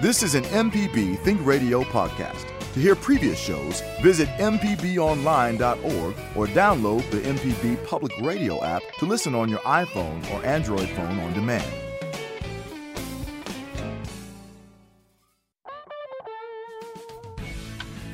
This is an MPB Think Radio podcast. To hear previous shows, visit MPBOnline.org or download the MPB Public Radio app to listen on your iPhone or Android phone on demand.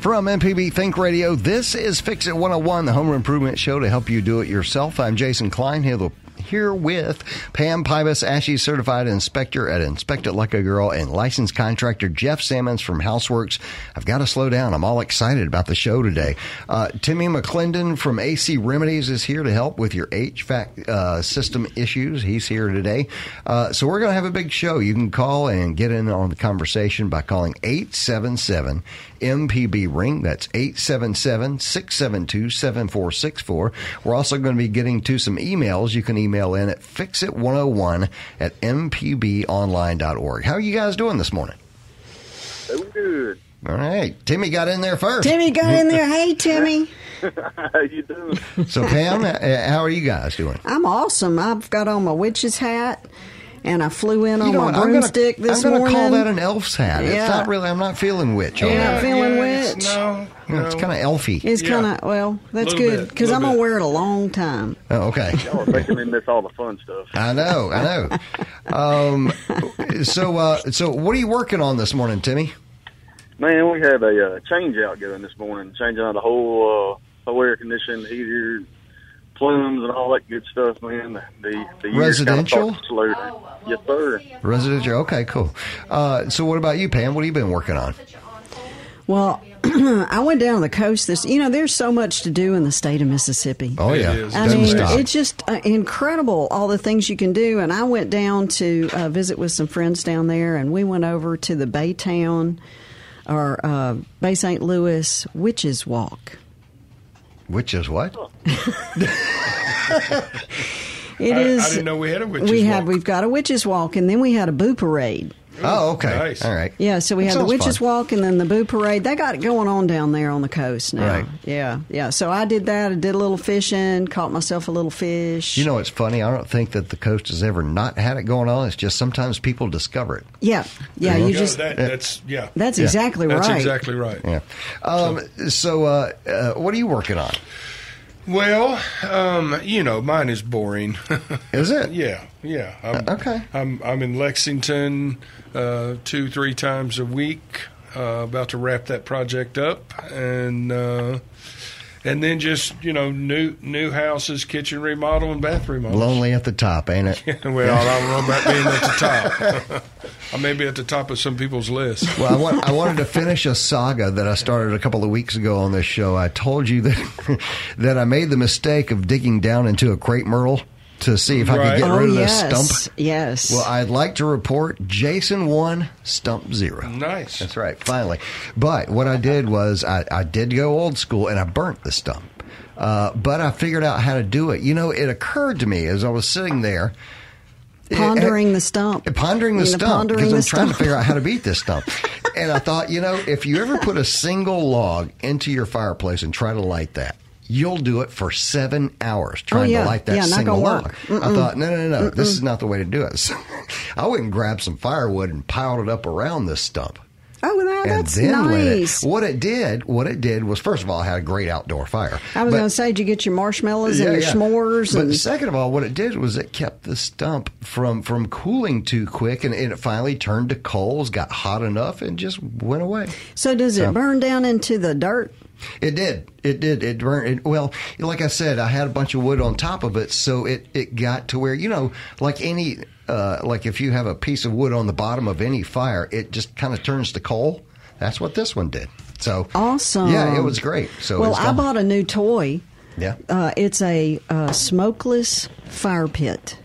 From MPB Think Radio, this is Fix It 101, the home improvement show to help you do it yourself. I'm Jason Klindt here, here with Pam Pybus, ASHI certified inspector at Inspect It Like a Girl, and licensed contractor Jeff Sammons from Houseworks. I've got to slow down. I'm all excited about the show today. Uh, Timmy McClendon from AC Remedies is here to help with your HVAC uh, system issues. He's here today. Uh, so we're going to have a big show. You can call and get in on the conversation by calling 877 MPB ring. That's 877 672 7464. We're also going to be getting to some emails. You can email in at fixit101 at mpbonline.org. How are you guys doing this morning? Doing good. All right. Timmy got in there first. Timmy got in there. Hey, Timmy. How you doing? So, Pam, uh, how are you guys doing? I'm awesome. I've got on my witch's hat. And I flew in on You know my what? I'm gonna- broomstick this morning. I'm gonna call that an elf's hat. It's not really. I'm not feeling witch. on You're not feeling it's- witch? No, You know, It's kind of elfy. It's Yeah. kind of well. That's good because I'm gonna bit. wear it a long time. Oh, okay. Y'all are making me miss all the fun stuff. I know, I know. Um, so, uh, so what are you working on this morning, Timmy? Man, we had a uh, change out going this morning, changing out the whole uh, whole air conditioning, heater, plenums, and all that good stuff. Man, the the, the kinda Residential? starting to slow. Yes, sir. Residential. Okay, cool. Uh, so, what about you, Pam? What have you been working on? Well, I went down the coast. This, you know, there's so much to do in the state of Mississippi. Oh yeah, is. I mean, stop. it's just uh, incredible all the things you can do. And I went down to uh, visit with some friends down there, and we went over to the Baytown or uh, Bay St. Louis Witches Walk. Which is what? It I, is. I didn't know we had a witches we have. walk. We've got a witches walk, and then we had a boo parade. Oh, okay. nice. All right. Yeah, so we That had the witches fun. walk, and then the boo parade. They got it going on down there on the coast now. Right. Yeah, yeah. So I did that. I did a little fishing. Caught myself a little fish. You know, it's funny. I don't think that the coast has ever not had it going on. It's just sometimes people discover it. Yeah, yeah. You Yeah, just. that, that's yeah. That's Yeah. exactly That's right. That's exactly right. Yeah. Um, so, uh, uh, what are you working on? Well, um, you know, mine is boring. Is it? yeah, yeah. I'm, okay. I'm I'm in Lexington uh, two three times a week. Uh, about to wrap that project up, and uh, and then just you know new new houses, kitchen remodel, and bath remodel. Lonely at the top, ain't it? well, I don't know about being at the top. I may be at the top of some people's list. Well, I, want, I wanted to finish a saga that I started a couple of weeks ago on this show. I told you that that I made the mistake of digging down into a crepe myrtle to see if I could get oh rid of yes, this stump. yes. Well, I'd like to report Jason one, stump zero. Nice. That's right, finally. But what I did was I, I did go old school and I burnt the stump. Uh, but I figured out how to do it. You know, it occurred to me as I was sitting there. pondering the stump. Pondering the You know, stump because I'm the trying to figure out how to beat this stump. and I thought, you know, if you ever put a single log into your fireplace and try to light that, you'll do it for seven hours trying Oh, yeah. to light that Yeah, single log. I thought, no, no, no, no, this is not the way to do it. So I went and grabbed some firewood and piled it up around this stump. Oh, well, And that's lit it. nice. What it did, what it did was, first of all, I had a great outdoor fire. I was going to say, did you get your marshmallows and your s'mores? but and second of all, what it did was it kept the stump from from cooling too quick, and, and it finally turned to coals, got hot enough, and just went away. so does it burn down into the dirt? It did. It did. It burned. It, well, like I said, I had a bunch of wood on top of it, so it it got to where you know, like any, uh, like if you have a piece of wood on the bottom of any fire, it just kind of turns to coal. That's what this one did. So Awesome. Yeah, it was great. So well, I bought a new toy. Yeah. Uh, it's a uh, smokeless fire pit.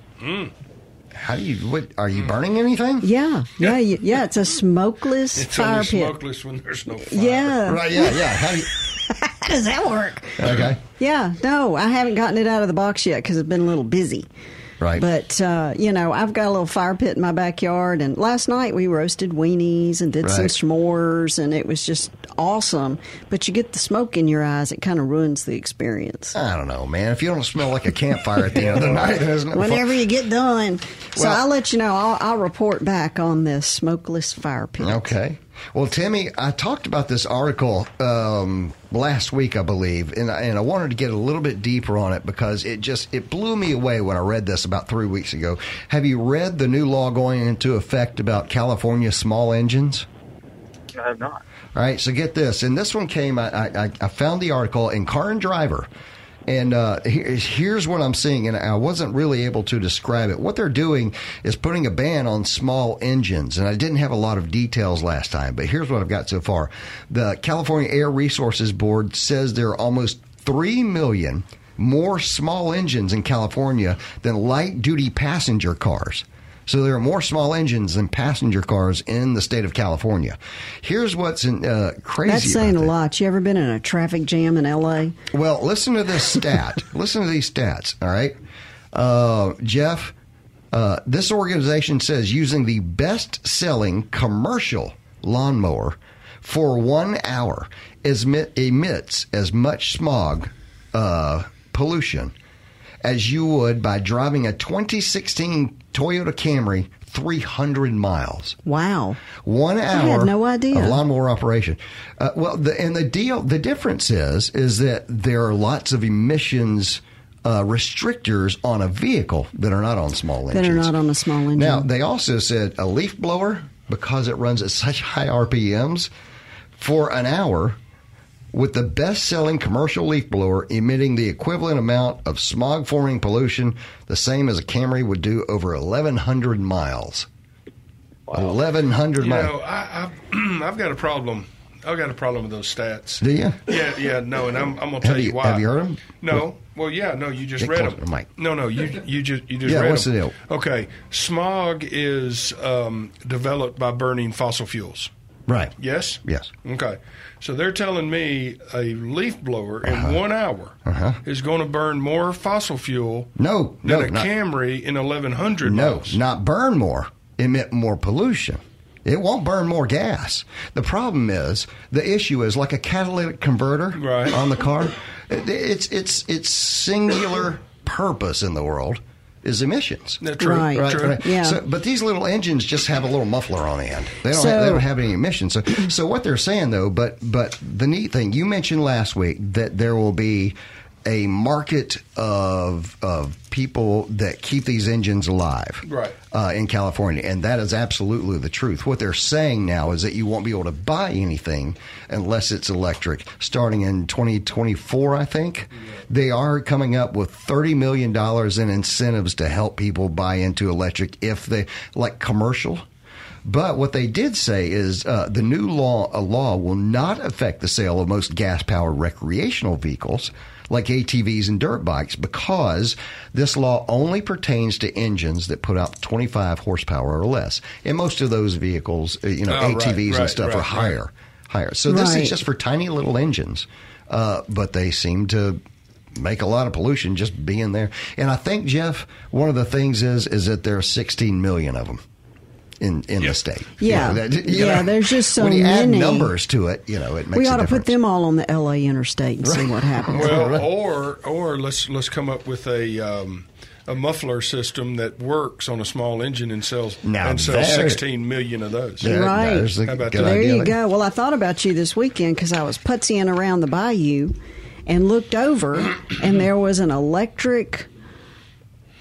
How do you? What are you burning anything? Yeah, yeah, yeah. yeah it's a smokeless It's fire only pit. smokeless when there's no fire. Yeah. Right. Yeah. Yeah. How do you? How does that work? Okay. Yeah, no, I haven't gotten it out of the box yet because it's been a little busy. Right. But uh, you know, I've got a little fire pit in my backyard, and last night we roasted weenies and did some Right. s'mores, and it was just awesome. But you get the smoke in your eyes; it kind of ruins the experience. I don't know, man. If you don't smell like a campfire at the end of the night, no fun. Whenever you get done, so Well- I'll let you know. I'll, I'll report back on this smokeless fire pit. Okay. Well, Timmy, I talked about this article um, last week, I believe, and I, and I wanted to get a little bit deeper on it because it just it blew me away when I read this about three weeks ago. Have you read the new law going into effect about California small engines? I have not. All right, so get this. And this one came, I, I, I found the article in Car and Driver. And uh, here's what I'm seeing, and I wasn't really able to describe it. What they're doing is putting a ban on small engines, and I didn't have a lot of details last time, but here's what I've got so far. The California Air Resources Board says there are almost 3 million more small engines in California than light duty passenger cars. So there are more small engines than passenger cars in the state of California. Here's what's in, uh, crazy. That's saying a lot. You ever been in a traffic jam in L.A.? Well, listen to this stat. listen to these stats. All right, uh, Jeff. Uh, this organization says using the best-selling commercial lawnmower for one hour emits as much smog uh, pollution as you would by driving a 2016 Toyota Camry 300 miles. Wow. One hour. I had no idea. Of lawnmower operation. Uh, well, the, and the deal, the difference is, is that there are lots of emissions uh, restrictors on a vehicle that are not on small That engines. That are not on a small engine. Now, they also said a leaf blower, because it runs at such high RPMs, for an hour, with the best selling commercial leaf blower emitting the equivalent amount of smog forming pollution, the same as a Camry would do over 1,100 miles. 1,100 You miles. know, I, I've, I've got a problem. I've got a problem with those stats. Do you? Yeah, yeah, no, and I'm, I'm gonna tell Have you, you- why. have you heard 'em? No. Well, yeah, no, you just Get read them. to the mic. No, no, you you just you just Yeah, read what's the 'em. deal? Okay, smog is um, developed by burning fossil fuels. Right. Yes. Yes. Okay, so they're telling me a leaf blower in one hour Uh-huh. is going to burn more fossil fuel No, than no, a not, Camry in 1100 no, miles. not burn more, emit more pollution. It won't burn more gas. The problem is the issue is like a catalytic converter Right. on the car. it- It's it's its singular purpose in the world is emissions. That's true. Right. Right, True. right. Yeah. So, but these little engines just have a little muffler on the end. They don't. So- have, they don't have any emissions. So, so what they're saying though, but but the neat thing you mentioned last week that there will be a market of of people that keep these engines alive, Right. uh, in California, and that is absolutely the truth. What they're saying now is that you won't be able to buy anything unless it's electric. Starting in 2024, I think they are coming up with 30 million dollars in incentives to help people buy into electric if they like commercial. But what they did say is uh, the new law a law will not affect the sale of most gas powered recreational vehicles like ATVs and dirt bikes because this law only pertains to engines that put out 25 horsepower or less. And most of those vehicles, uh, you know, Oh, right, ATVs and right, stuff right, are right. higher, higher. So this Right. is just for tiny little engines, uh, but they seem to make a lot of pollution just being there. And I think Jeff, one of the things is is that there are 16 million of them in in Yeah. the state. Yeah. You know, that- you Yeah, know, there's just so when you add many. numbers to it, you know, it makes we a ought to put them all on the L.A. interstate and see what happens. Well, or or let's let's come up with a um, a muffler system that works on a small engine and sells Now and sells there- 16 million of those. There- Right. there's How about that? there idea you go. Well, I thought about you this weekend because I was putzing around the bayou and looked over, and there was an electric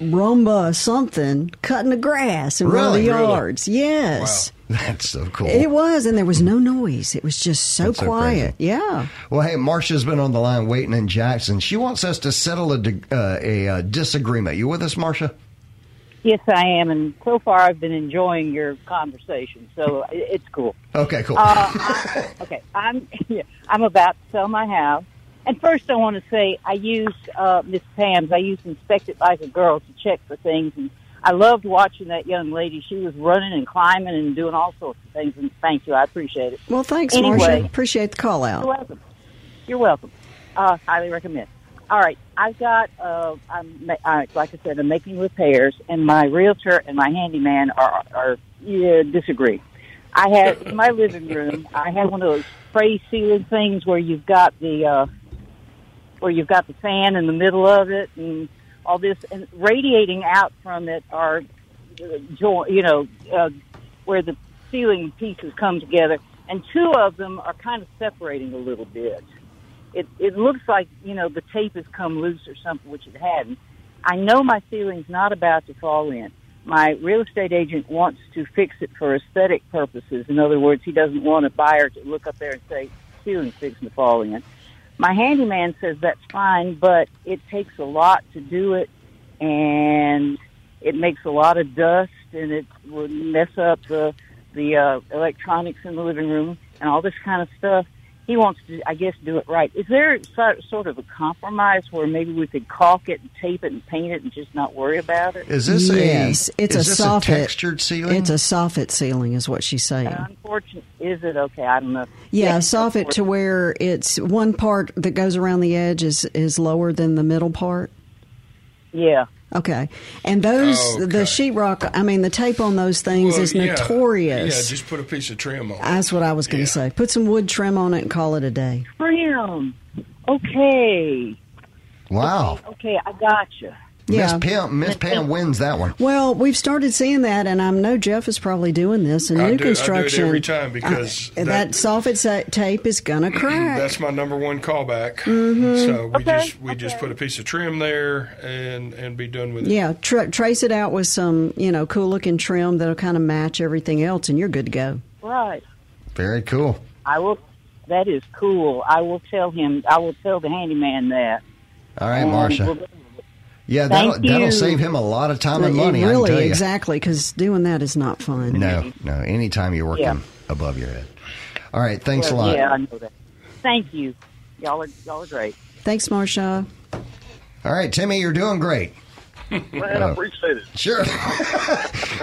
Roomba something cutting the grass in one of the Really? Really? yards. Yes. That's so cool. It was, and there was no noise. It was just so That's so quiet. crazy. yeah. Well, hey, Marcia's been on the line waiting in Jackson. She wants us to settle a, di- uh, a, uh disagreement. You with us, Marcia? Yes, I am, and so far I've been enjoying your conversation, so i- it's cool. Okay, cool. Uh, I- okay, I'm yeah, I'm about to sell my house, and first I want to say I use uh, Miss Pam's. I use Inspect It Like a Girl to check for things, and I loved watching that young lady. She was running and climbing and doing all sorts of things. And thank you, I appreciate it. Well, thanks, Anyway. Marcia. Appreciate the call out. You're welcome. You're welcome. Uh, highly recommend. all right, I've got, uh, I'm, ma- uh, like I said, I'm making repairs, and my realtor and my handyman are, are yeah, disagree. I had in my living room, I had one of those spray ceiling things where you've got the, uh, where you've got the fan in the middle of it, and all this, and radiating out from it are, uh, you know, uh, where the ceiling pieces come together, and two of them are kind of separating a little bit it it looks like you know the tape has come loose or something, which it hadn't. I know my ceiling's not about to fall in. My real estate agent wants to fix it for aesthetic purposes. In other words, he doesn't want a buyer to look up there and say ceiling's fixing to fall in. My handyman says that's fine, but it takes a lot to do it, and it makes a lot of dust, and it would mess up the the uh, electronics in the living room and all this kind of stuff he wants to, I guess, do it right. Is there so- sort of a compromise where maybe we could caulk it and tape it and paint it and just not worry about it? Is this yes, a it's is a this soffit. textured ceiling? It's a soffit ceiling, is what she's saying. Unfortunate, is it okay? I don't know. Yeah, soffit to where it's one part that goes around the edge is is lower than the middle part. Yeah. Okay, and those Okay. the sheetrock. I mean, the tape on those things Well, is yeah. notorious. Yeah, just put a piece of trim on. it. That's what I was going to Yeah. say. Put some wood trim on it and call it a day. Trim. Okay. wow. Okay, I gotcha. Miss Yeah. Pam, Miss Pam wins that one. Well, we've started seeing that, and I know Jeff is probably doing this in I new do- I do it construction. every time because uh, that, that- soffit tape is going to crack. That's my number one callback. Mm-hmm. So we Okay, just we just put a piece of trim there and and be done with it. yeah, tra- trace it out with some, you know, cool looking trim that'll kind of match everything else, and you're good to go. Right. Very cool. I will. That is cool. I will tell him. I will tell the handyman that. All right, And Marsha. we'll- Yeah, that'll, that'll you. save him a lot of time and money. I really, can tell you. exactly, because doing that is not fun. No, no. Anytime you're working Yeah. above your head. All right. Thanks well, a lot. Yeah, I know that. Thank you. Y'all are y'all are great. Thanks, Marsha. All right, Timmy, you're doing great. Man, I uh, appreciate it. Sure.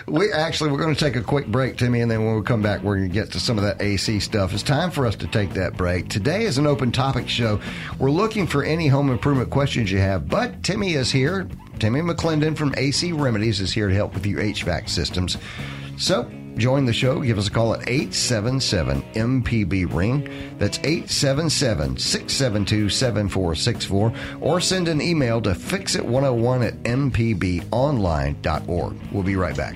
we actually we're going to take a quick break, Timmy, and then when we come back, we're going to get to some of that AC stuff. It's time for us to take that break. Today is an open topic show. We're looking for any home improvement questions you have, but Timmy is here. Timmy McClendon from AC Remedies is here to help with your HVAC systems. So. Join the show. Give us a call at 877 MPB Ring. That's 877 672 7464. Or send an email to fixit101 at mpbonline.org. We'll be right back.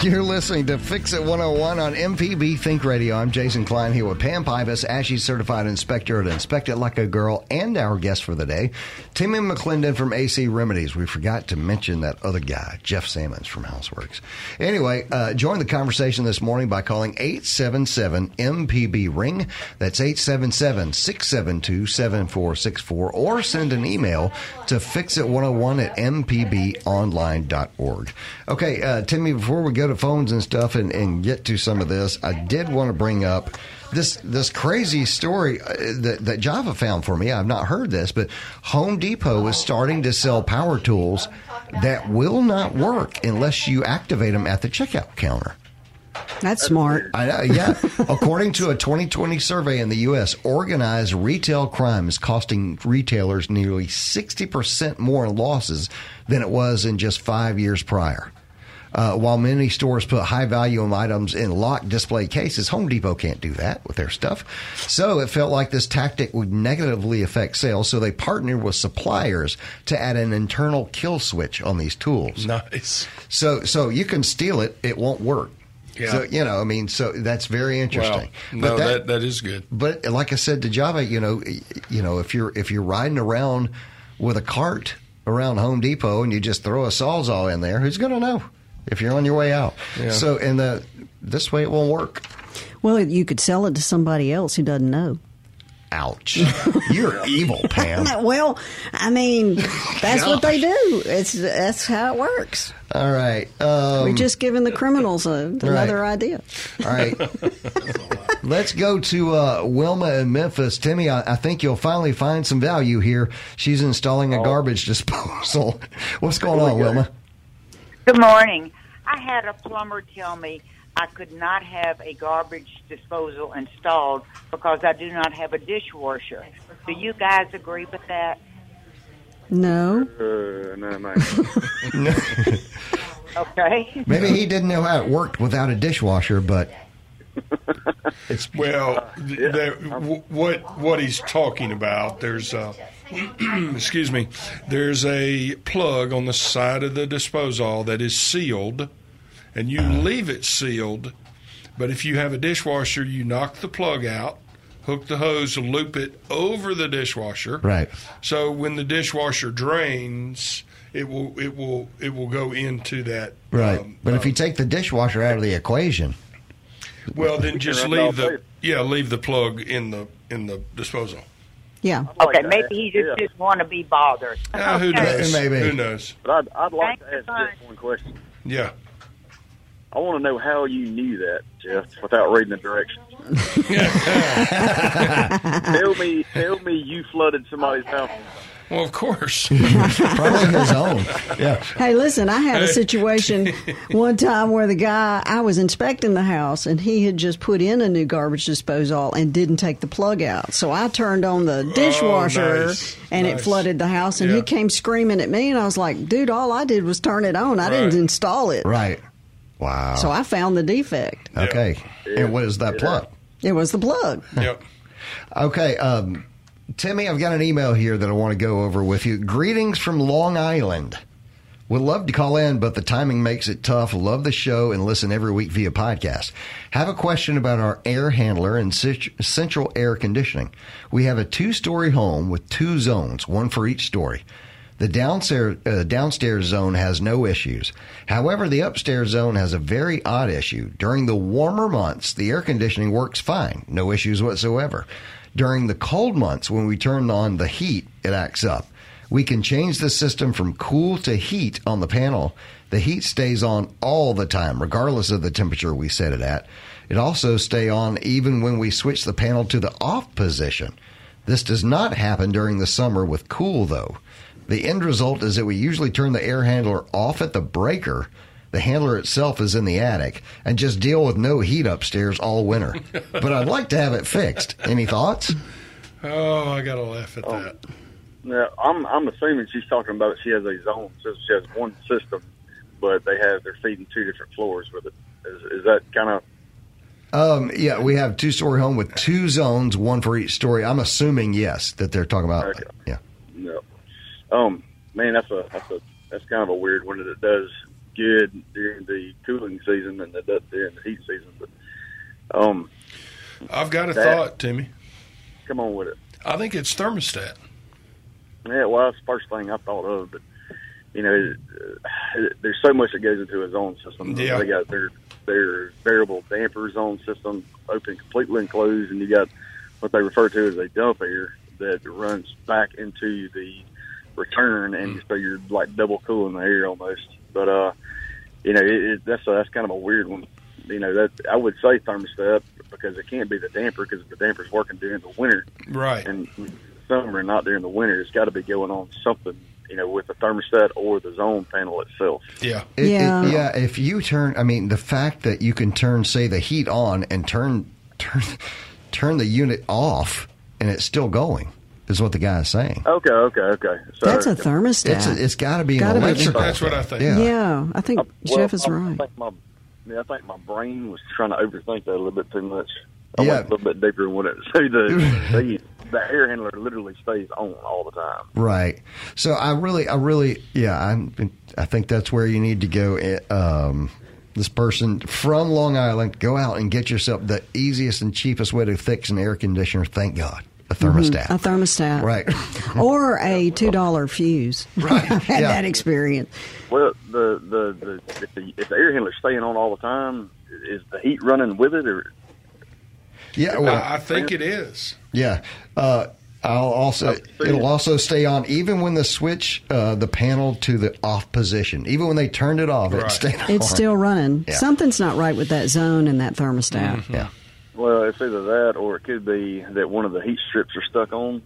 You're listening to Fix It 101 on MPB Think Radio. I'm Jason Klindt here with Pam Pybus, ASHI certified inspector at Inspect It Like a Girl, and our guest for the day, Timmy McClendon from AC Remedies. We forgot to mention that other guy, Jeff Sammons from Houseworks. Anyway, uh, join the conversation this morning by calling 877 MPB Ring. That's 877 672 7464, or send an email to fixit101 at mpbonline.org. Okay, uh, Timmy, before we go to phones and stuff and, and get to some of this, I did want to bring up this this crazy story uh, that, that Java found for me. I've not heard this, but Home Depot is starting to sell power tools that will not work unless you activate them at the checkout counter. That's smart. I know, yeah. According to a 2020 survey in the U.S., organized retail crime is costing retailers nearly 60% more in losses than it was in just five years prior. Uh, while many stores put high value items in locked display cases, Home Depot can't do that with their stuff. So it felt like this tactic would negatively affect sales. So they partnered with suppliers to add an internal kill switch on these tools. Nice. So, so you can steal it; it won't work. Yeah. So you know, I mean, so that's very Wow. interesting. No, that, that is good. but like I said to Java, you know, you know, if you're if you're riding around with a cart around Home Depot and you just throw a sawzall in there, who's going to know if you're on your way out? Yeah. So, and the this way it won't work. Well, you could sell it to somebody else who doesn't know. Ouch! You're evil, Pam. Well, I mean, that's what they do. It's that's how it works. All right. Um, We're just giving the criminals a, another idea. All right. Let's go to uh, Wilma in Memphis. Timmy, I, I think you'll finally find some value here. She's installing a garbage disposal. What's going on, Wilma? Good morning. I had a plumber tell me I could not have a garbage disposal installed because I do not have a dishwasher. Do you guys agree with that? No. Uh, no, man. Okay. Maybe he didn't know how it worked without a dishwasher, but it's Well, th- there, w- what what he's talking about? There's a excuse me. There's a plug on the side of the disposal that is sealed, and you leave it sealed. But if you have a dishwasher, you knock the plug out, hook the hose, loop it over the dishwasher. right. So when the dishwasher drains, it will it will it will go into that. Right. um, but if uh, you take the dishwasher out of the equation, well, then just leave the yeah leave the plug in the in the disposal. Yeah. Okay, like maybe he just yeah. didn't want to be bothered. Ah, who Okay. knows? Maybe. Who knows? But I'd, I'd like Thanks to ask just one question. Yeah. I want to know how you knew that, Jeff, without reading the directions. tell me, tell me, you flooded somebody's house. Well, of course. probably his own. Yeah. Hey, listen, I had a situation one time where the guy, I was inspecting the house and he had just put in a new garbage disposal and didn't take the plug out. So I turned on the oh, dishwasher nice. and it flooded the house and Yeah. he came screaming at me and I was like, dude, all I did was turn it on. I Right. didn't install it. Right. Wow. So I found the defect. okay. And what is that plug? It was the plug. yep. Okay, um, Timmy, I've got an email here that I want to go over with you. Greetings from Long Island. Would love to call in, but the timing makes it tough. Love the show and listen every week via podcast. Have a question about our air handler and central air conditioning. We have a two story home with two zones, one for each story. The downstairs, uh, downstairs zone has no issues. However, the upstairs zone has a very odd issue. During the warmer months, the air conditioning works fine, no issues whatsoever. During the cold months, when we turn on the heat, it acts up. We can change the system from cool to heat on the panel. The heat stays on all the time, regardless of the temperature we set it at. It also stay on even when we switch the panel to the off position. This does not happen during the summer with cool though. The end result is that we usually turn the air handler off at the breaker. The handler itself is in the attic and just deal with no heat upstairs all winter. but I'd like to have it fixed. Any thoughts? Oh, I gotta laugh at that. Now, I'm I'm assuming she's talking about she has a zone system. She has one system, but they have they're feeding two different floors with it. Is, is that kind of Um, yeah, we have two story home with two zones, one for each story. I'm assuming yes that they're talking about. Okay. Yeah. no? Um, man, that's a that's a that's kind of a weird one. That it does good during the cooling season and it does during the heat season. But um, I've got a That- thought, Timmy. come on with it. I think it's thermostat. Yeah, well, that's the first thing I thought of, but you know, uh, there's so much that goes into a zone system. Yeah. They got their their variable damper zone system open completely enclosed, and you got what they refer to as a dump air that runs back into the return, and so you're like double cooling the air almost. But uh, you know, it, it, that's a, that's kind of a weird one. You know, that I would say thermostat because it can't be the damper because the damper's working during the winter Right. and summer and not during the winter. It's got to be going on something, you know, with the thermostat or the zone panel itself. yeah. It- it- Yeah. yeah. If you turn, I mean, the fact that you can turn, say, the heat on and turn turn turn the unit off and it's still going is what the guy is saying. Okay, okay, okay. So, That's a thermostat. It's it's got to be Gotta an be. electrical. That's what I think. Yeah. yeah, I think Uh, well, Jeff is I, right. I think my, yeah, I think my brain was trying to overthink that a little bit too much. I Yeah. went a little bit deeper in what it. So the, the the air handler literally stays on all the time. Right. So I really, I really, yeah, I'm, I think that's where you need to go. eh, Um, this person from Long Island, go out and get yourself the easiest and cheapest way to fix an air conditioner. Thank God, a thermostat. A thermostat. Right. or a $2 fuse. Right, I've had yeah. that experience. Well, the the, the if the if the air handler's staying on all the time, is the heat running with it, or Yeah, well, I, I think it is. Yeah. Uh, I'll also it'll also stay on even when the switch uh, the panel to the off position. Even when they turned it off, it Right. stayed on. It's still running. Yeah. Something's not right with that zone and that thermostat. Mm-hmm. yeah. Well, it's either that or it could be that one of the heat strips are stuck on.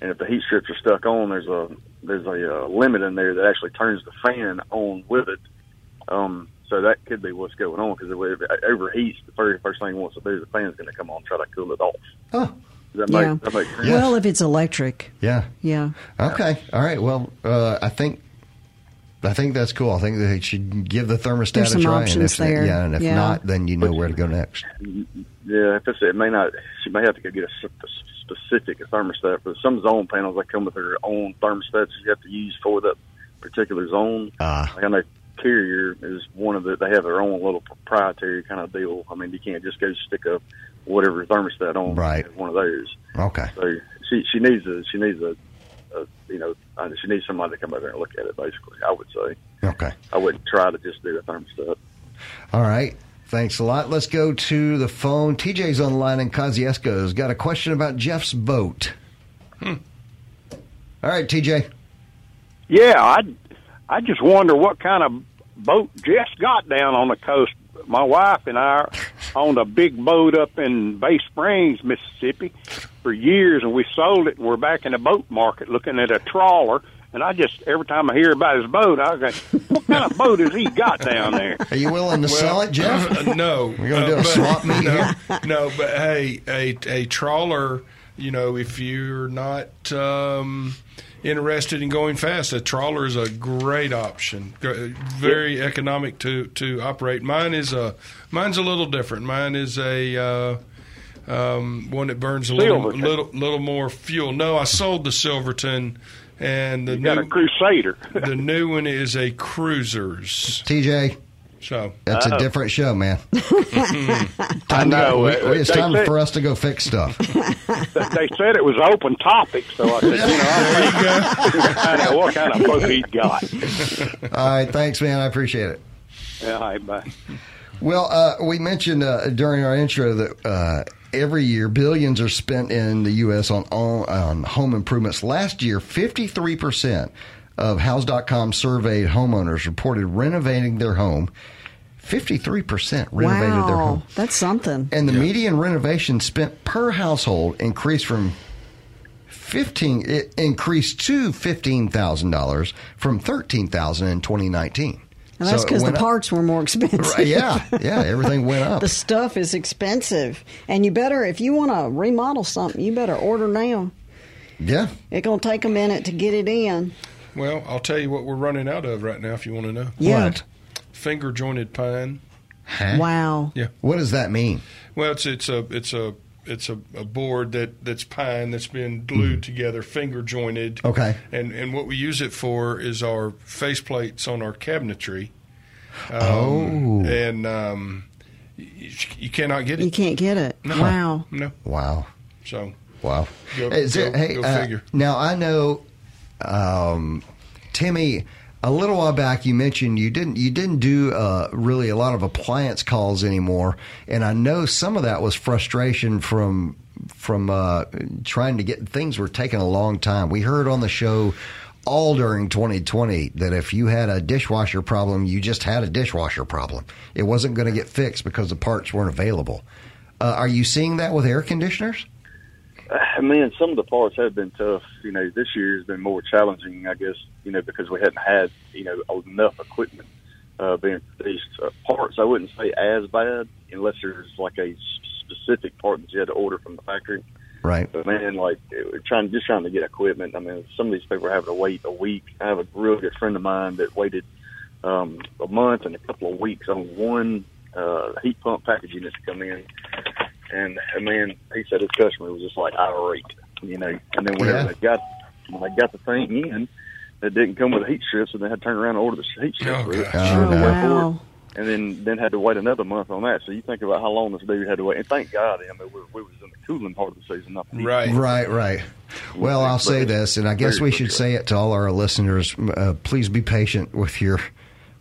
And if the heat strips are stuck on, there's a there's a uh, limit in there that actually turns the fan on with it. Um, so that could be what's going on because if it overheats, the very first thing it wants to do is the fan's going to come on, try to cool it off. Oh, Does that make, Yeah. that make sense? Yeah. Well, if it's electric, yeah. yeah. Okay. All right. Well, uh, I think I think that's cool. I think they should give the thermostat There's a some try. options and if, there. Yeah, and if Yeah. not, then you know where to go next. Yeah, if it's, it may not, she may have to go get a specific thermostat. But some zone panels, they come with their own thermostats you have to use for that particular zone. Ah. Like I know Carrier is one of the, they have their own little proprietary kind of deal. I mean, you can't just go stick a whatever thermostat on Right. one of those. Okay. So she she needs a she needs a, a you know uh, she needs somebody to come over and look at it. Basically, I would say Okay. I wouldn't try to just do a thermostat. All right. Thanks a lot. Let's go to the phone. TJ's on the line in Kosciusko's got a question about Jeff's boat. Hmm. All right, TJ. Yeah, I I just wonder what kind of boat Jess got down on the coast. My wife and I owned a big boat up in Bay Springs, Mississippi, for years, and we sold it. and We're back in the boat market looking at a trawler. And I just every time I hear about his boat, I go, "What kind of boat has he got down there?" Are you willing to sell it, Jeff? Uh, no, We're gonna do a but- swap meet no, here? No, but hey, a a trawler. You know, if you're not um, interested in going fast, a trawler is a great option. Gr- Very economic to to operate. Mine is a mine's a little different. Mine is a. Uh, um, one that burns a little, Silverton. little, little more fuel. No, I sold the Silverton, and the You got new a Crusader. the new one is a Cruisers. TJ, So that's a Uh-oh. different show, man. I know. We- uh, it's they time said- for us to go fix stuff. they said it was open topic, so I said, you know, I find out what kind of boat he got. All right, thanks, man. I appreciate it. Yeah, all right, bye. Well, uh, we mentioned uh, during our intro that uh, every year billions are spent in the U.S. on, on on home improvements. Last year, fifty three percent of Houzz.com surveyed homeowners reported renovating their home. Fifty three percent renovated wow, their home, that's something. and the median renovation spent per household increased from. Fifteen it increased to fifteen thousand dollars from thirteen thousand in twenty nineteen. And that's So because the went up. parts were more expensive. Right, yeah, yeah, everything went up. the stuff is expensive, and you better if you want to remodel something, you better order now. Yeah, It's gonna take a minute to get it in. Well, I'll tell you what we're running out of right now. If you want to know, Yeah. What? finger jointed pine. Huh? Wow. Yeah. What does that mean? Well, it's it's a it's a it's a, a board that, that's pine that's been glued together, finger jointed. Okay. And and what we use it for is our face plates on our cabinetry. Um, Oh. And um, you, you cannot get it. You can't get it. No. Wow. No. Wow. So Wow. Go- Is there- go- hey, go uh, now I know, um, Timmy. A little while back, you mentioned you didn't you didn't do uh, really a lot of appliance calls anymore, and I know some of that was frustration from from uh, trying to get things were taking a long time. We heard on the show all during 2020 that if you had a dishwasher problem, you just had a dishwasher problem. It wasn't going to get fixed because the parts weren't available. Uh, are you seeing that with air conditioners? I mean, some of the parts have been tough. You know, this year has been more challenging, I guess. You know, because we hadn't had you know enough equipment uh, being produced. Uh, parts I wouldn't say as bad unless there's like a specific part that you had to order from the factory. Right. But man, like we're trying just trying to get equipment. I mean, some of these people are having to wait a week. I have a real good friend of mine that waited um, a month and a couple of weeks on one uh, heat pump package unit to come in. And uh, man, he said his customer was just like irate, you know. And then whenever Yeah. they got when they got the thing in, it didn't come with heat strips, and they had to turn around and order the heat strips. Oh, for it. Oh, Sure, no. wait for it wow. and then then had to wait another month on that. So you think about how long this dude had to wait. And thank God, I mean, we, we was in the cooling part of the season, not the heat. right. Right, right. Well, I'll say this, and I guess we should say it to all our listeners: uh, please be patient with your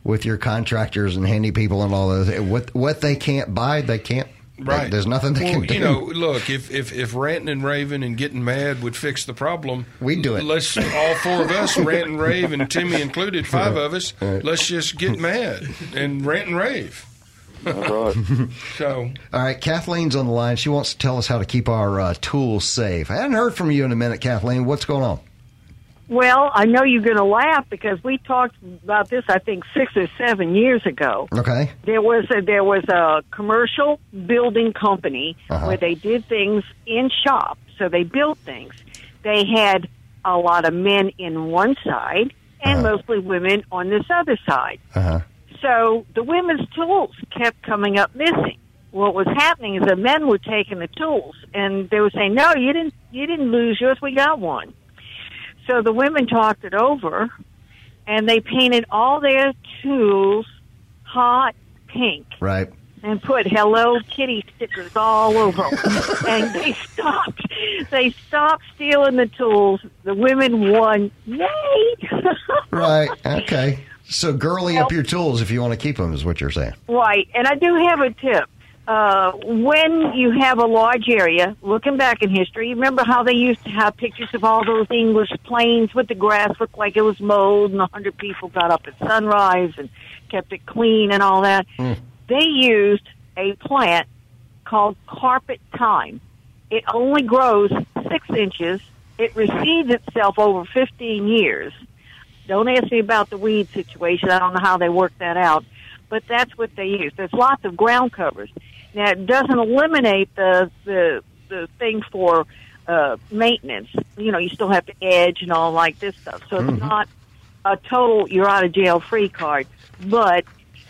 with your contractors and handy people and all those. What what they can't buy, they can't Right. There's nothing they well, can do. You know, look, if, if if ranting and raving and getting mad would fix the problem, We'd do it. Let's all four of us rant and rave, and Timmy included, five of us. Let's just get mad and rant and rave. All right. So All right, Kathleen's on the line. She wants to tell us how to keep our uh, tools safe. I hadn't heard from you in a minute, Kathleen. What's going on? Well, I know you're going to laugh because we talked about this. I think six or seven years ago. Okay. There was a, there was a commercial building company Uh-huh. where they did things in shop. So they built things. They had a lot of men in one side and Uh-huh. mostly women on this other side. Uh huh. So the women's tools kept coming up missing. What was happening is the men were taking the tools and they were saying, "No, you didn't. You didn't lose yours. We got one." So the women talked it over, and they painted all their tools hot pink Right. and put Hello Kitty stickers all over and they stopped. They stopped stealing the tools. The women won. Yay! Right. Okay. So girly up your tools if you want to keep them, is what you're saying. Right, and I do have a tip. Uh, when you have a large area, looking back in history, you remember how they used to have pictures of all those English plains with the grass looked like it was mowed, and a hundred people got up at sunrise and kept it clean and all that. They used a plant called carpet thyme. It only grows six inches. It reseeds itself over 15 years. Don't ask me about the weed situation. I don't know how they work that out, but that's what they use. There's lots of ground covers. Now it doesn't eliminate the the the thing for uh, maintenance. You know, you still have to edge and all like this stuff. So it's not a total you're out of jail free card, but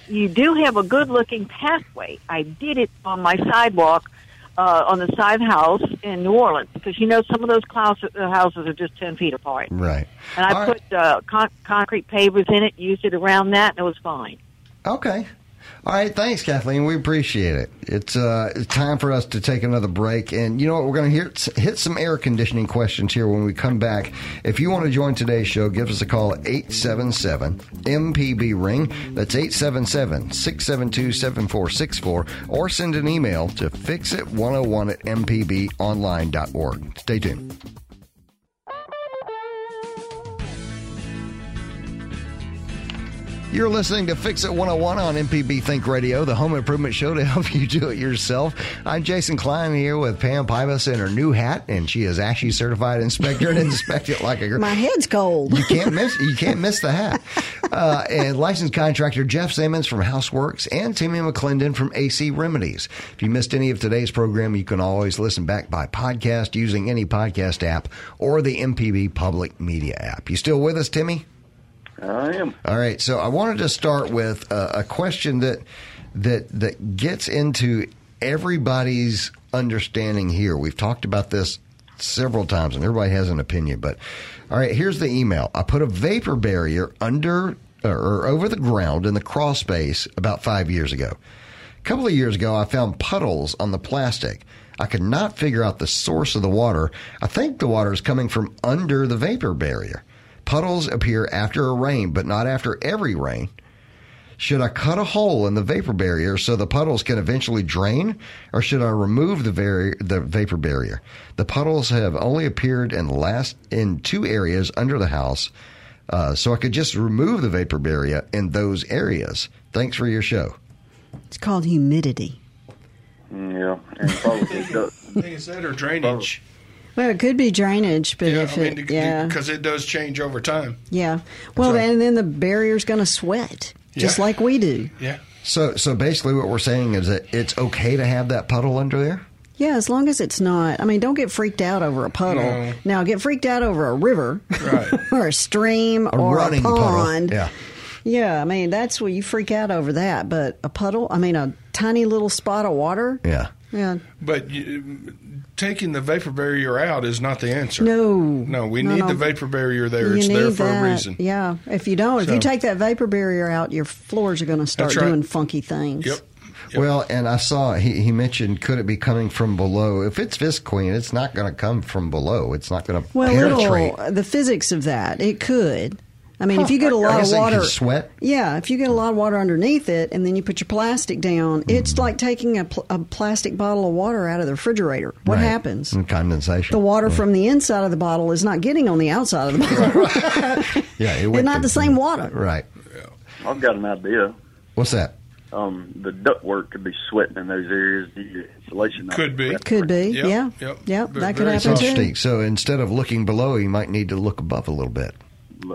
you do have a good looking pathway. I did it on my sidewalk uh, on the side house in New Orleans because you know some of those clous- uh, houses are just ten feet apart. Right. And I All right. put uh, con- concrete pavers in it, used it around that, and it was fine. Okay. All right. Thanks, Kathleen. We appreciate it. It's uh, time for us to take another break. And you know what? We're going to hit, hit some air conditioning questions here when we come back. If you want to join today's show, give us a call at 877 MPB Ring. That's 877 672 7464. Or send an email to fixit101 at mpbonline.org. Stay tuned. You're listening to Fix It 101 on MPB Think Radio, the home improvement show to help you do it yourself. I'm Jason Klindt here with Pam Pybus in her new hat, and she is ASHI certified inspector and inspect it like a girl. My head's cold. You can't miss you can't miss the hat. Uh, and licensed contractor Jeff Simmons from Houseworks and Timmy McClendon from AC Remedies. If you missed any of today's program, you can always listen back by podcast using any podcast app or the MPB Public Media app. You still with us, Timmy? I am. All right, so I wanted to start with a, a question that that that gets into everybody's understanding here. We've talked about this several times, and everybody has an opinion. But all right, here's the email. I put a vapor barrier under or over the ground in the crawl space about five years ago. A couple of years ago, I found puddles on the plastic. I could not figure out the source of the water. I think the water is coming from under the vapor barrier. Puddles appear after a rain, but not after every rain. Should I cut a hole in the vapor barrier so the puddles can eventually drain, or should I remove the, vari- the vapor barrier? The puddles have only appeared in the last in two areas under the house, uh, so I could just remove the vapor barrier in those areas. Thanks for your show. It's called humidity. Yeah, and probably. I think it's that or drainage. Well, it could be drainage, but Yeah, if I mean, it, yeah, because it does change over time. yeah. Well, right. and then the barrier's going to sweat, just Yeah. like we do. Yeah. So, so basically, what we're saying is that it's okay to have that puddle under there. Yeah, as long as it's not. I mean, don't get freaked out over a puddle. No. Now, get freaked out over a river, Right. or a stream, A or running a pond. puddle. Yeah. Yeah, I mean that's where you freak out over that. But a puddle, I mean, a tiny little spot of water. Yeah. Yeah. But you, taking the vapor barrier out is not the answer. No. No, we No, need no. the vapor barrier there. You it's need there for that. a reason. Yeah. If you don't, if you take that vapor barrier out, your floors are going to start right. doing funky things. Yep. Yep. Well, and I saw he, he mentioned could it be coming from below? If it's Visqueen, it's not going to come from below. It's not going to Well, penetrate. it'll, the physics of that, it could. I mean, if you get a lot of water, sweat. yeah, if you get a lot of water underneath it, and then you put your plastic down, Mm-hmm. it's like taking a, pl- a plastic bottle of water out of the refrigerator. What Right. happens? And condensation. The water from the inside of the bottle is not getting on the outside of the bottle. yeah, it It's went not the same water. Right. I've got an idea. What's that? Um, the ductwork could be sweating in those areas. The insulation Could be. Could be, Yep, yeah, yep. Yep, that could very happen too. Interesting. So instead of looking below, you might need to look above a little bit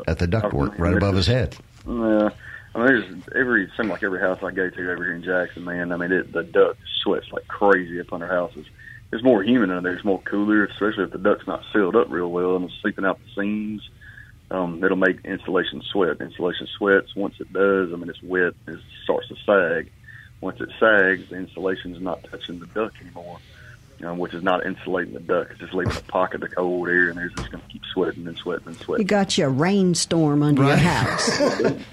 at the ductwork, right above his head. Yeah. I mean, there's every seems like every house I go to over here in Jackson, man. I mean, it, the duct sweats like crazy up under houses. It's more humid in there. It's more cooler, especially if the duct's not sealed up real well and it's seeping out the seams. Um, it'll make insulation sweat. Insulation sweats. Once it does, I mean, it's wet. It starts to sag. Once it sags, the insulation's not touching the duct anymore, um, which is not insulating the duct. It's just leaving a pocket of cold air, and there's just going to keep sweating and sweating and sweating. You got you a rainstorm under your house.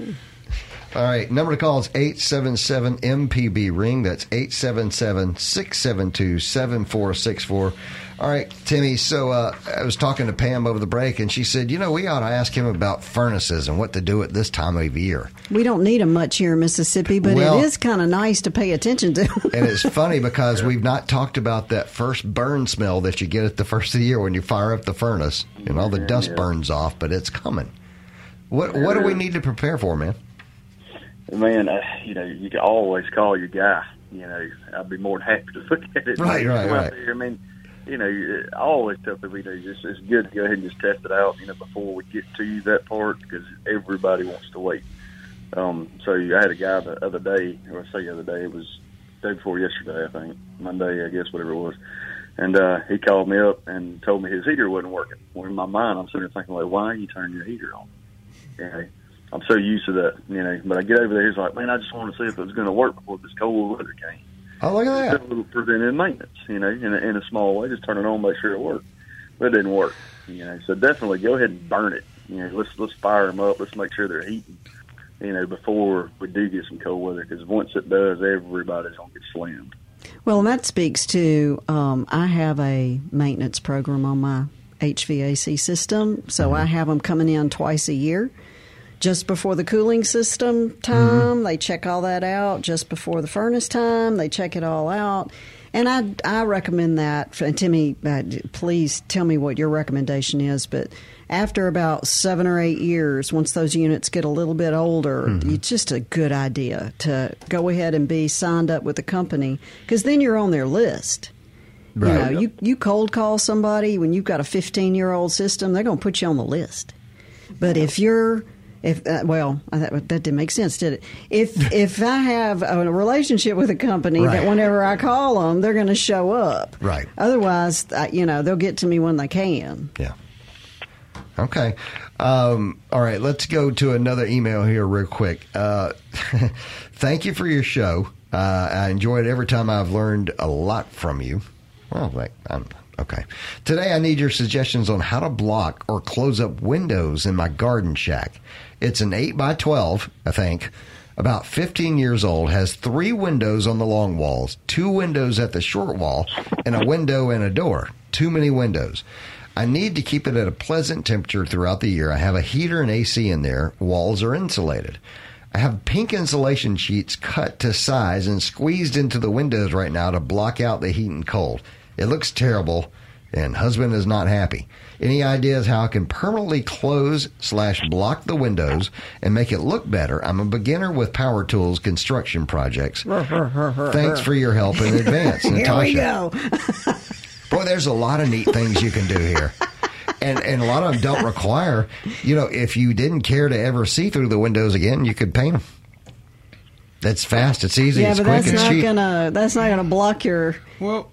All right, number to call is 877 MPB ring. That's 877 672 7464. All right, Timmy. So uh, I was talking to Pam over the break, and she said, you know, we ought to ask him about furnaces and what to do at this time of year. we don't need them much here in Mississippi, but Well- it is kind of nice to pay attention to. And it's funny because we've not talked about that first burn smell that you get at the first of the year when you fire up the furnace and all the dust burns off, but it's coming. What what do we need to prepare for, man? man, uh, you know, you can always call your guy. You know, I'd be more than happy to look at it. Right, right, right. there. I mean, you know, I always tell people, you know, just it's good to go ahead and just test it out. You know, before we get to that part, because everybody wants to wait. Um, so I had a guy the other day, or I say the other day, it was day before yesterday, I think Monday, I guess, whatever it was. And uh, he called me up and told me his heater wasn't working. Well, in my mind, I'm sitting there thinking, like, why are you turning your heater on? You know, I'm so used to that, you know. But I get over there, he's like, man, I just want to see if it was going to work before this cold weather came. Oh, look at Just a little preventive maintenance, you know, in a, in a small way. Just turn it on, make sure it works. But it didn't work, you know. So definitely go ahead and burn it. You know, let's let's fire them up. Let's make sure they're heating, you know, before we do get some cold weather. Because once it does, everybody's gonna get slammed. Well, and that speaks to um, I have a maintenance program on my HVAC system, so I have them coming in twice a year. Just before the cooling system time, they check all that out. Just before the furnace time, they check it all out. And I, I recommend that. And Timmy, uh, please tell me what your recommendation is. But after about seven or eight years, once those units get a little bit older, it's just a good idea to go ahead and be signed up with the company because then you're on their list. Right. You know, you, you cold call somebody when you've got a 15 year old system, they're going to put you on the list. But if you're if uh, well, that, that didn't make sense, did it? If if I have a relationship with a company Right. that whenever I call them, they're going to show up. Right. Otherwise, you know, they'll get to me when they can. Yeah. Okay. Um, all right. Let's go to another email here, real quick. Uh, thank you for your show. Uh, I enjoy it every time I've learned a lot from you. Well, wait, I'm, okay. Today, I need your suggestions on how to block or close up windows in my garden shack. It's an 8 by 12, I think. About 15 years old, has three windows on the long walls, two windows at the short wall, and a window and a door. Too many windows. I need to keep it at a pleasant temperature throughout the year. I have a heater and AC in there. Walls are insulated. I have pink insulation sheets cut to size and squeezed into the windows right now to block out the heat and cold. It looks terrible, and husband is not happy. Any ideas how I can permanently close slash block the windows and make it look better? I'm a beginner with power tools construction projects. Thanks for your help in advance, Here Natasha. we go. Boy, there's a lot of neat things you can do here. And, and a lot of them don't require, you know, if you didn't care to ever see through the windows again, you could paint them. That's fast. It's easy. yeah, it's but quick. that's It's not cheap. gonna that's not gonna block your. Well,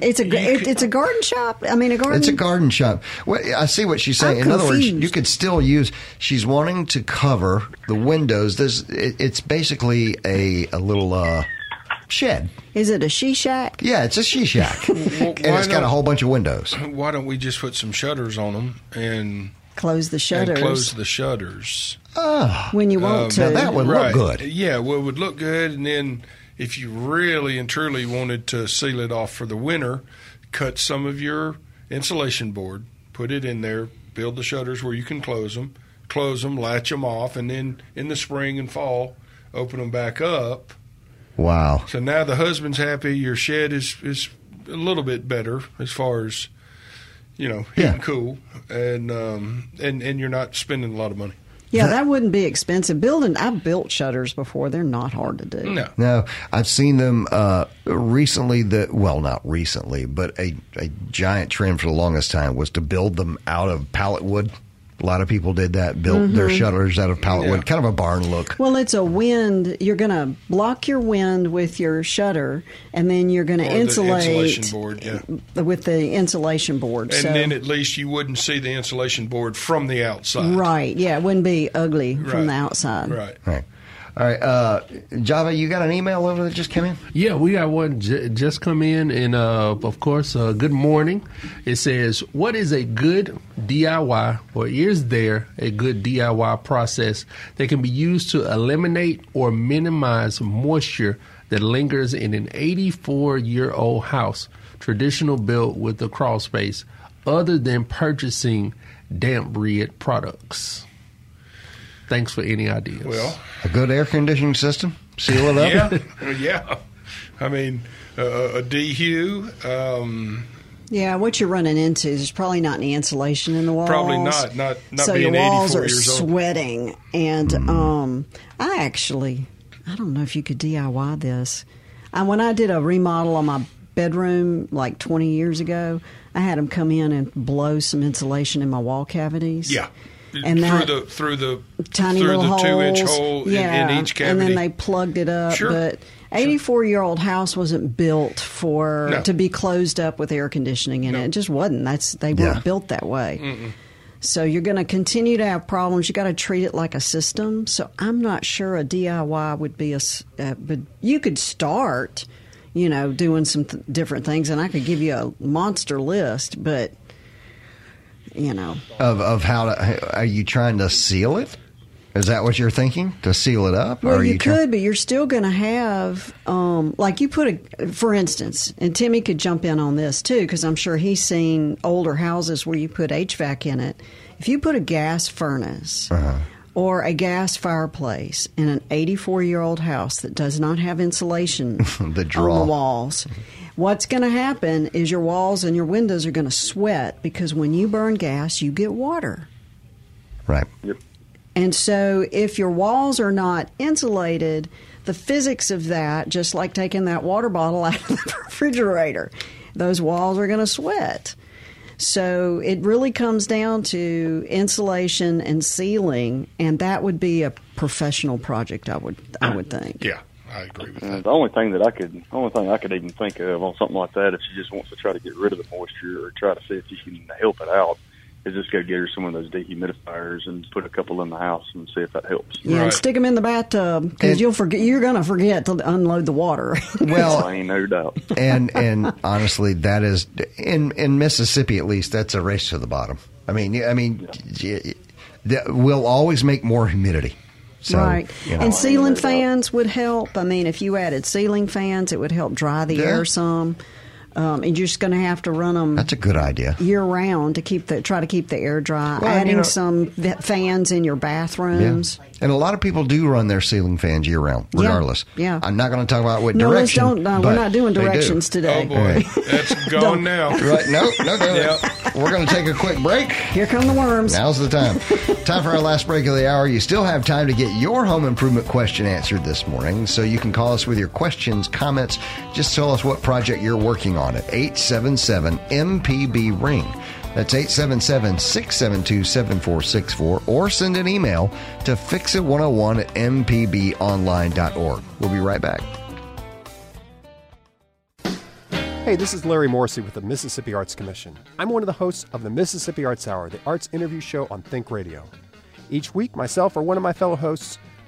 It's a it, could- it's a garden shop. I mean, a garden. It's a garden shop. Well, I see what she's saying. I'm In other words, you could still use. She's wanting to cover the windows. There's. It, it's basically a a little uh, shed. Is it a she shack? Yeah, it's a she shack, and it's got a whole bunch of windows. why don't we just put some shutters on them and, Close the and shutters close the shutters? when you want Um, to. now that would right. look good. Yeah, well, it would look good. And then if you really and truly wanted to seal it off for the winter, cut some of your insulation board, put it in there, build the shutters where you can close them, close them, latch them off, and then in the spring and fall, open them back up. Wow. So now the husband's happy. Your shed is is a little bit better as far as you know, heat Yeah. and cool, and um, and and you're not spending a lot of money. Yeah, that wouldn't be expensive. Building, I've built shutters before. They're not hard to do. No. No, I've seen them uh, recently. That well, not recently, but a, a giant trend for the longest time was to build them out of pallet wood. A lot of people did that, built their mm-hmm. shutters out of pallet wood, kind of a barn look. Well, it's a wind. You're going to block your wind with your shutter, and then you're going to Or the insulate board, yeah. with the insulation board. And so, then at least you wouldn't see the insulation board from the outside. right, yeah, it wouldn't be ugly Right. from the outside. Right. Right. All right, uh, Java, you got an email over that just came in? Yeah, we got one j- just come in, and uh, of course, uh, good morning. It says, "What is a good DIY, or is there a good DIY process that can be used to eliminate or minimize moisture that lingers in an 84-year-old house, traditional built with a crawl space, other than purchasing DampRid products?" Thanks for any ideas. Well, A good air conditioning system? Seal it up? yeah, yeah. I mean, uh, a DHU, um, Yeah, what you're running into is probably not any insulation in the walls. Probably not, not- not so being your walls are years old. sweating, and um, I actually, I don't know if you could DIY this. I, when I did a remodel on my bedroom like 20 years ago, I had them come in and blow some insulation in my wall cavities. yeah. And through the through the tiny through little the two inch holes. hole in- yeah, in, each cavity. and then they plugged it up. Sure. But 84 year old house wasn't built for No. to be closed up with air conditioning in it. It just wasn't. That's they Yeah. weren't built that way. So you're going to continue to have problems. You got to treat it like a system. So I'm not sure a DIY would be a, Uh, but you could start, you know, doing some th- different things, and I could give you a monster list. But you know, Of, of how to, are you trying to seal it? Is that what you're thinking? To seal it up? Well, you, try- could, but you're still going to have, um, like you put a, for instance, and Timmy could jump in on this too, because I'm sure he's seen older houses where you put HVAC in it. If you put a gas furnace or a gas fireplace in an 84 year old house that does not have insulation The on the walls, what's going to happen is your walls and your windows are going to sweat because when you burn gas, you get water. Right. And so, if your walls are not insulated, the physics of that, just like taking that water bottle out of the refrigerator, those walls are going to sweat. So, it really comes down to insulation and sealing, and that would be a professional project, I would, I would uh, think. yeah, I agree with Uh, that. the only thing that I could, the only thing I could even think of on something like that, if she just wants to try to get rid of the moisture or try to see if she can help it out, is just go get her some of those dehumidifiers and put a couple in the house and see if that helps. Yeah, and Right. stick them in the bathtub because you'll forget. You're going to forget to unload the water. Well, I ain't no doubt. and and honestly, that is in in Mississippi at least. That's a race to the bottom. I mean, I mean, y- that we'll always make more humidity. So, right. you know. And ceiling fans would help. I mean, if you added ceiling fans, it would help dry the Yeah. air some. Um, and you're just going to have to run them that's a good idea. year round to keep the try to keep the air dry. Well, Adding you know- some fans in your bathrooms. Yeah. And a lot of people do run their ceiling fans year round, regardless. yeah. I'm not going to talk about what No, let's direction. don't. No, we're not doing they do. directions Oh today. boy, that's gone Don't. now. Right? No, no, no. Yep. We're going to take a quick break. Here come the worms. Now's the time. time for our last break of the hour. You still have time to get your home improvement question answered this morning, so you can call us with your questions, comments. Just tell us what project you're working on at 877 MPB Ring. That's 877 672 7464, or send an email to fixit101 at mpbonline.org. We'll be right back. Hey, this is Larry Morrisey with the Mississippi Arts Commission. I'm one of the hosts of the Mississippi Arts Hour, the arts interview show on Think Radio. Each week, myself or one of my fellow hosts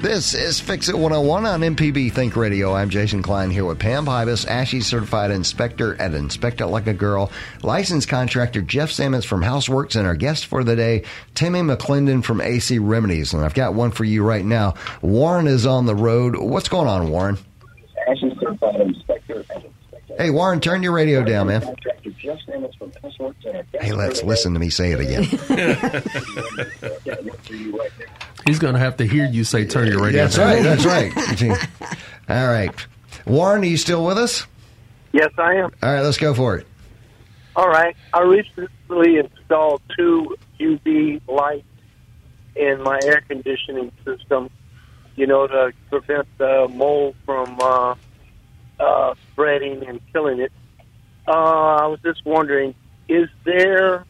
This is Fix It 101 on MPB Think Radio. I'm Jason Klindt here with Pam Pybus, ASHI certified inspector at Inspect It Like a Girl, licensed contractor Jeff Sammons from Houseworks, and our guest for the day, Timmy McClendon from AC Remedies. And I've got one for you right now. Warren is on the road. What's going on, Warren? ASHI certified inspector at Inspect It. Hey, Warren, turn your radio down, man. Contractor Jeff Sammons from Houseworks and Hey, let's listen to me say it again. day. Got one for you right now. He's going to have to hear you say turn your radio That's down. right. That's right. All right. Warren, are you still with us? Yes, I am. All right, let's go for it. All right. I recently installed two UV lights in my air conditioning system, you know, to prevent the mold from uh, uh, spreading and killing it. Uh, I was just wondering, is there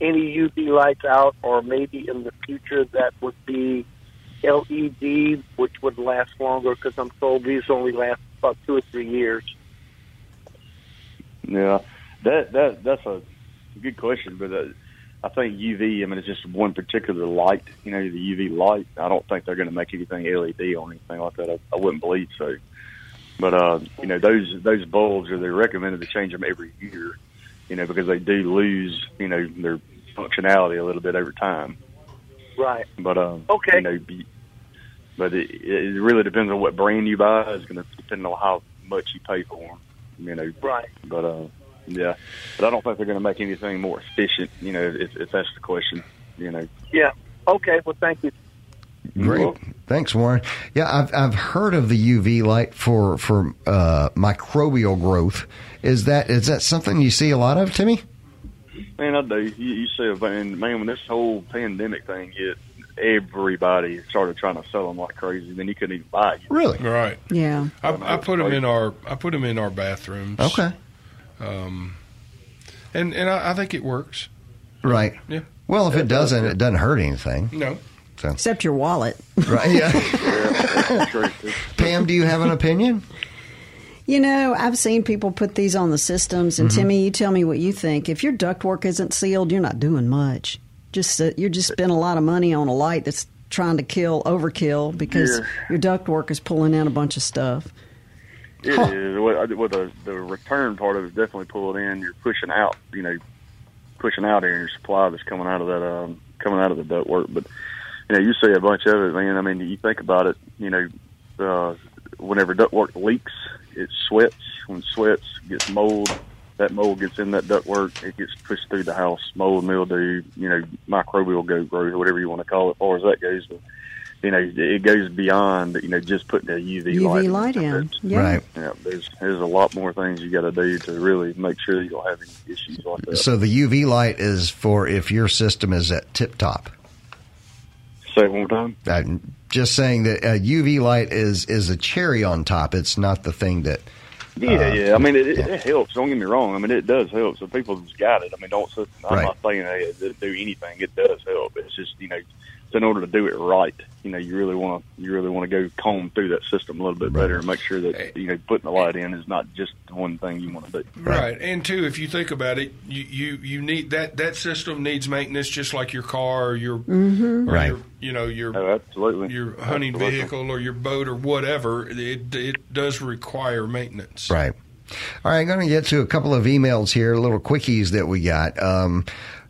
any UV lights out or maybe in the future that would be LED, which would last longer? Because I'm told these only last about two or three years. Yeah, that that that's a good question, but uh, I think UV. I mean, it's just one particular light. You know, the UV light. I don't think they're going to make anything LED or anything like that. I, I wouldn't believe so. But uh, you know, those those bulbs are they recommended to change them every year. You know, because they do lose you know their functionality a little bit over time. Right. But um, Okay. you know, be, but it, it really depends on what brand you buy. It's going to depend on how much you pay for them. You know, Right. but uh, yeah, but I don't think they're going to make anything more efficient. You know, if, if that's the question. You know, Yeah. Okay. Well, thank you. Great. Thanks, Warren. Yeah, I've I've heard of the UV light for for uh, microbial growth. Is that is that something you see a lot of, Timmy? man, I do. You, you see, man, man, when this whole pandemic thing hit, everybody started trying to sell them like crazy. Then you couldn't even buy it. Really? Right. Yeah. I, I put them in our I put them in our bathrooms. Okay. Um, and and I, I think it works. Right. Yeah. Well, if it doesn't, it doesn't hurt anything. No. So Except your wallet. right. Yeah. Pam, do you have an opinion? You know, I've seen people put these on the systems, and Mhm. Timmy, you tell me what you think. If your ductwork isn't sealed, you're not doing much. Just uh, you're just spending a lot of money on a light that's trying to kill overkill because Yeah. your ductwork is pulling in a bunch of stuff. It is. What, what the the return part of it is definitely pulled in. You're pushing out, you know, pushing out air in your supply that's coming out of that um coming out of the ductwork. But you know, you see a bunch of it, man. I mean, you think about it. You know, uh, whenever ductwork leaks, it sweats. When sweats gets mold, that mold gets in that ductwork. It gets pushed through the house. Mold, mildew, you know, microbial go growth, whatever you want to call it, as far as that goes. But you know, it goes beyond you know just putting a UV, UV light. light in. Yeah. Right. Yeah, there's there's a lot more things you got to do to really make sure you don't have any issues like that. So the UV light is for if your system is at tip top. Say it one more time. Uh, Just saying that a UV light is is a cherry on top. It's not the thing that. Yeah, uh, yeah. I mean, it, it, it helps. Don't get me wrong. I mean, it does help. So people's got it. I mean, don't. I'm Right. not saying hey, it doesn't do anything. It does help. It's just you know, it's in order to do it right. You know, you really want to you really want to go comb through that system a little bit better and make sure that you know putting the light in is not just one thing you want to do. Right. And two, if you think about it, you, you, you need that that system needs maintenance just like your car or your Mhm. or Right. your you know your Oh, absolutely. your hunting Absolutely. vehicle or your boat or whatever. It it does require maintenance. Right. All right, I'm going to get to a couple of emails here, little quickies that we got. Um,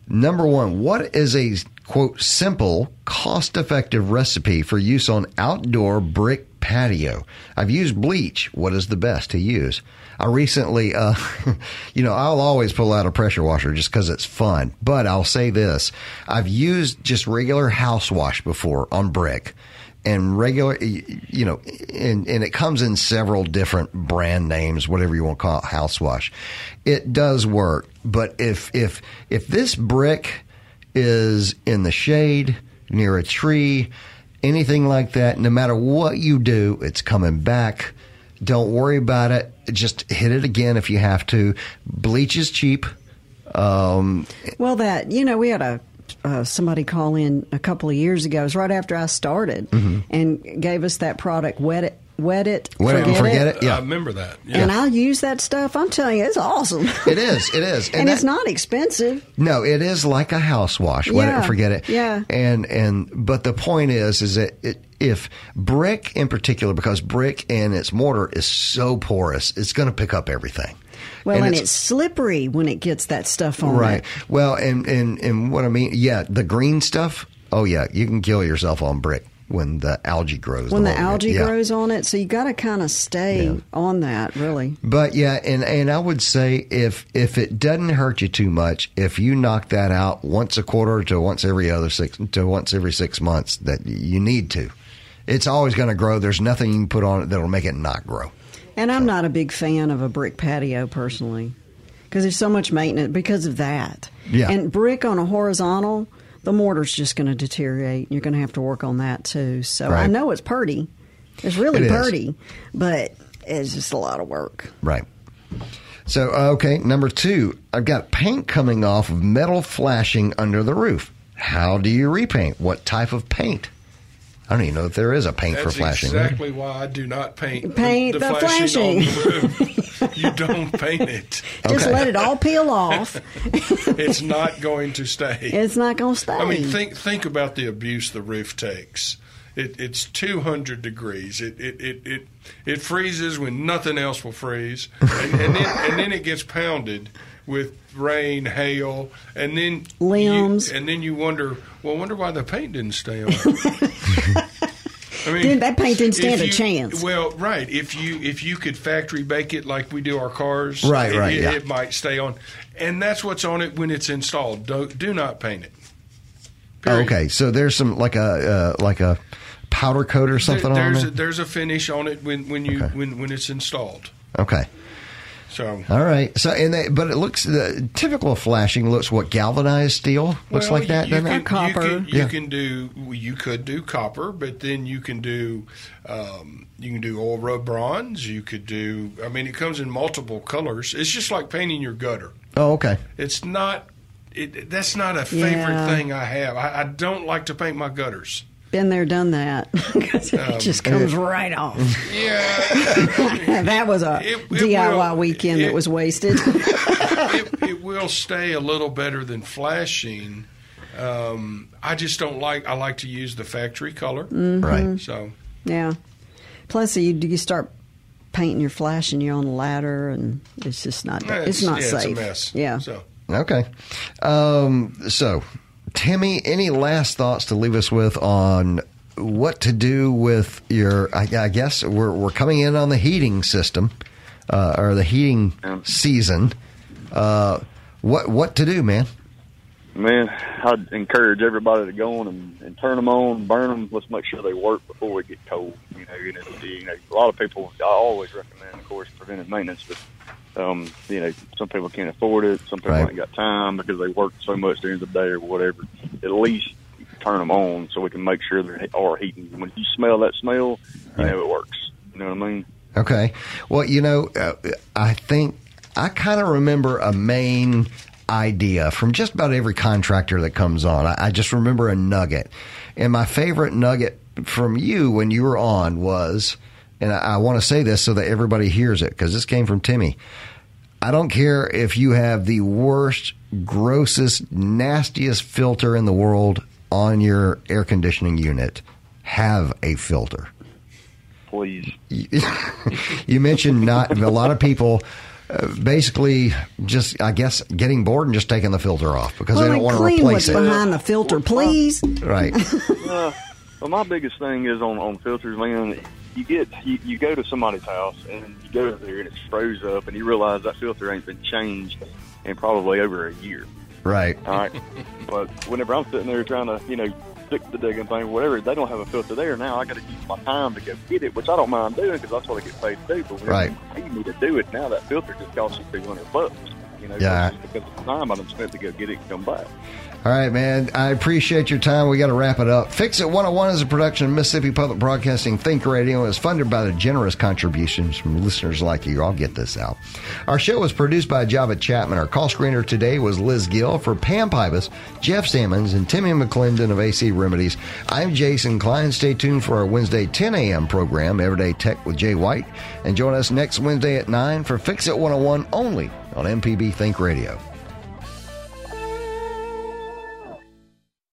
number one, what is a quote simple, cost effective recipe for use on outdoor brick patio? I've used bleach. What is the best to use? I recently, uh, you know, I'll always pull out a pressure washer just because it's fun. But I'll say this: I've used just regular house wash before on brick and regular, you know, and, and it comes in several different brand names, whatever you want to call it, house wash. It does work, but if if if this brick is in the shade near a tree, anything like that, no matter what you do, it's coming back. Don't worry about it. Just hit it again if you have to. Bleach is cheap. Um, Well, that you know, we had a uh, somebody call in a couple of years ago. It was right after I started, Mhm. and gave us that product, wet it, wet it, Wet it and forget it, yeah. I remember that. Yeah. And I'll use that stuff. I'm telling you, it's awesome. It is. It is. and that- it's not expensive. No, it is like a house wash. Wet it Yeah, and forget it. yeah. And and but the point is, is that it, if brick in particular, because brick and its mortar is so porous, it's going to pick up everything. Well, and, it's, slippery when it gets that stuff on right. it. Well, and and and what I mean, yeah, the green stuff. Oh yeah, you can kill yourself on brick when the algae grows. When the whole- algae yeah. grows on it, so you got to kind of stay on that, really. But yeah, and and I would say if if it doesn't hurt you too much, if you knock that out once a quarter to once every other six to once every six months, that you need to. It's always going to grow. There's nothing you can put on it that'll make it not grow. And I'm not a big fan of a brick patio personally because there's so much maintenance because of that. Yeah. And brick on a horizontal, the mortar's just going to deteriorate. You're going to have to work on that too. So I know it's pretty. It's really It is. pretty, but it's just a lot of work. Right. So okay, number two, I've got paint coming off of metal flashing under the roof. How do you repaint? What type of paint? I don't even know if there is a paint That's for flashing. exactly why I do not paint, Paint the flashing. on the roof. you don't paint it. Just let it all peel off. It's not going to stay. It's not going to stay. I mean, think think about the abuse the roof takes. It, it's 200 degrees. It, it, it, it, it freezes when nothing else will freeze, and, and then and then it gets pounded with rain, hail, and then you- Limbs. and then you wonder, well, I wonder why the paint didn't stay on. I mean, that paint didn't stand if a chance. Well, right. If you if you could factory bake it like we do our cars, Right, it, right, it, yeah. it might stay on, and that's what's on it when it's installed. Do, do not paint it. Oh, okay, so there's some like a uh, like a powder coat or something There- on it. a, there's a finish on it when when you when when it's installed. okay. So All right. So, and they, but it looks the typical flashing looks what galvanized steel looks Well, like that, you, doesn't you it? can, You can, you Yeah. can do you could do copper, but then you can do um, you can do oil rub bronze. You could do. I mean, it comes in multiple colors. It's just like painting your gutter. Oh, okay. It's not. It, that's not a favorite Yeah. thing I have. I, I don't like to paint my gutters. Been there, done that. 'Cause Um, it just comes right off. Yeah, that was a It- it DIY will- weekend it- that was wasted. it, it will stay a little better than flashing. Um, I just don't like. I like to use the factory color. Mhm. Right. So yeah. Plus, you you start painting your flash and you're on a ladder, and it's just not. It's, it's- not yeah, it's a safe. mess. Yeah. So Okay. Um, so, Timmy, any last thoughts to leave us with on what to do with your? I, I guess we're we're coming in on the heating system uh, or the heating season. Uh, what what to do, man? Man, I'd encourage everybody to go on and, and turn them on, burn them. Let's make sure they work before we get cold. You know, you know, you know, a lot of people. I always recommend, of course, preventive maintenance, but um, you know, some people can't afford it. Some people Right. ain't got time because they work so much during the day or whatever. At least turn them on so we can make sure they are heating. When you smell that smell, you know it works. You know what I mean? Okay. Well, you know, uh, I think I kind of remember a main idea from just about every contractor that comes on. I, I just remember a nugget. And my favorite nugget from you when you were on was, and I, I want to say this so that everybody hears it because this came from Timmy. I don't care if you have the worst, grossest, nastiest filter in the world on your air conditioning unit. Have a filter Please. you mentioned not a lot of people uh, basically just I guess getting bored and just taking the filter off because well, they don't want to replace what's it. behind the filter, please. Right. uh, well, my biggest thing is on on filters, man. You get you, you go to somebody's house and you go there and it's froze up, and you realize that filter ain't been changed in probably over a year. Right. All right, but whenever I'm sitting there trying to, you know, fix the digging thing, whatever, they don't have a filter there. Now I got to use my time to go get it, which I don't mind doing because that's what I get paid to do. But when Right. you pay me to do it, now that filter just costs you two hundred bucks. You know, Yeah. just because of the time I done spent to go get it and come back. All right, man. I appreciate your time. We got to wrap it up. Fix It 101 is a production of Mississippi Public Broadcasting Think Radio. It's funded by the generous contributions from listeners like you. I'll get this out. Our show was produced by Java Chapman. Our call screener today was Liz Gill for Pam Pybus, Jeff Sammons, and Timmy McClendon of AC Remedies. I'm Jason Klindt. Stay tuned for our Wednesday 10 a.m. program, Everyday Tech with Jay White. And join us next Wednesday at 9 for Fix It 101 only on MPB Think Radio.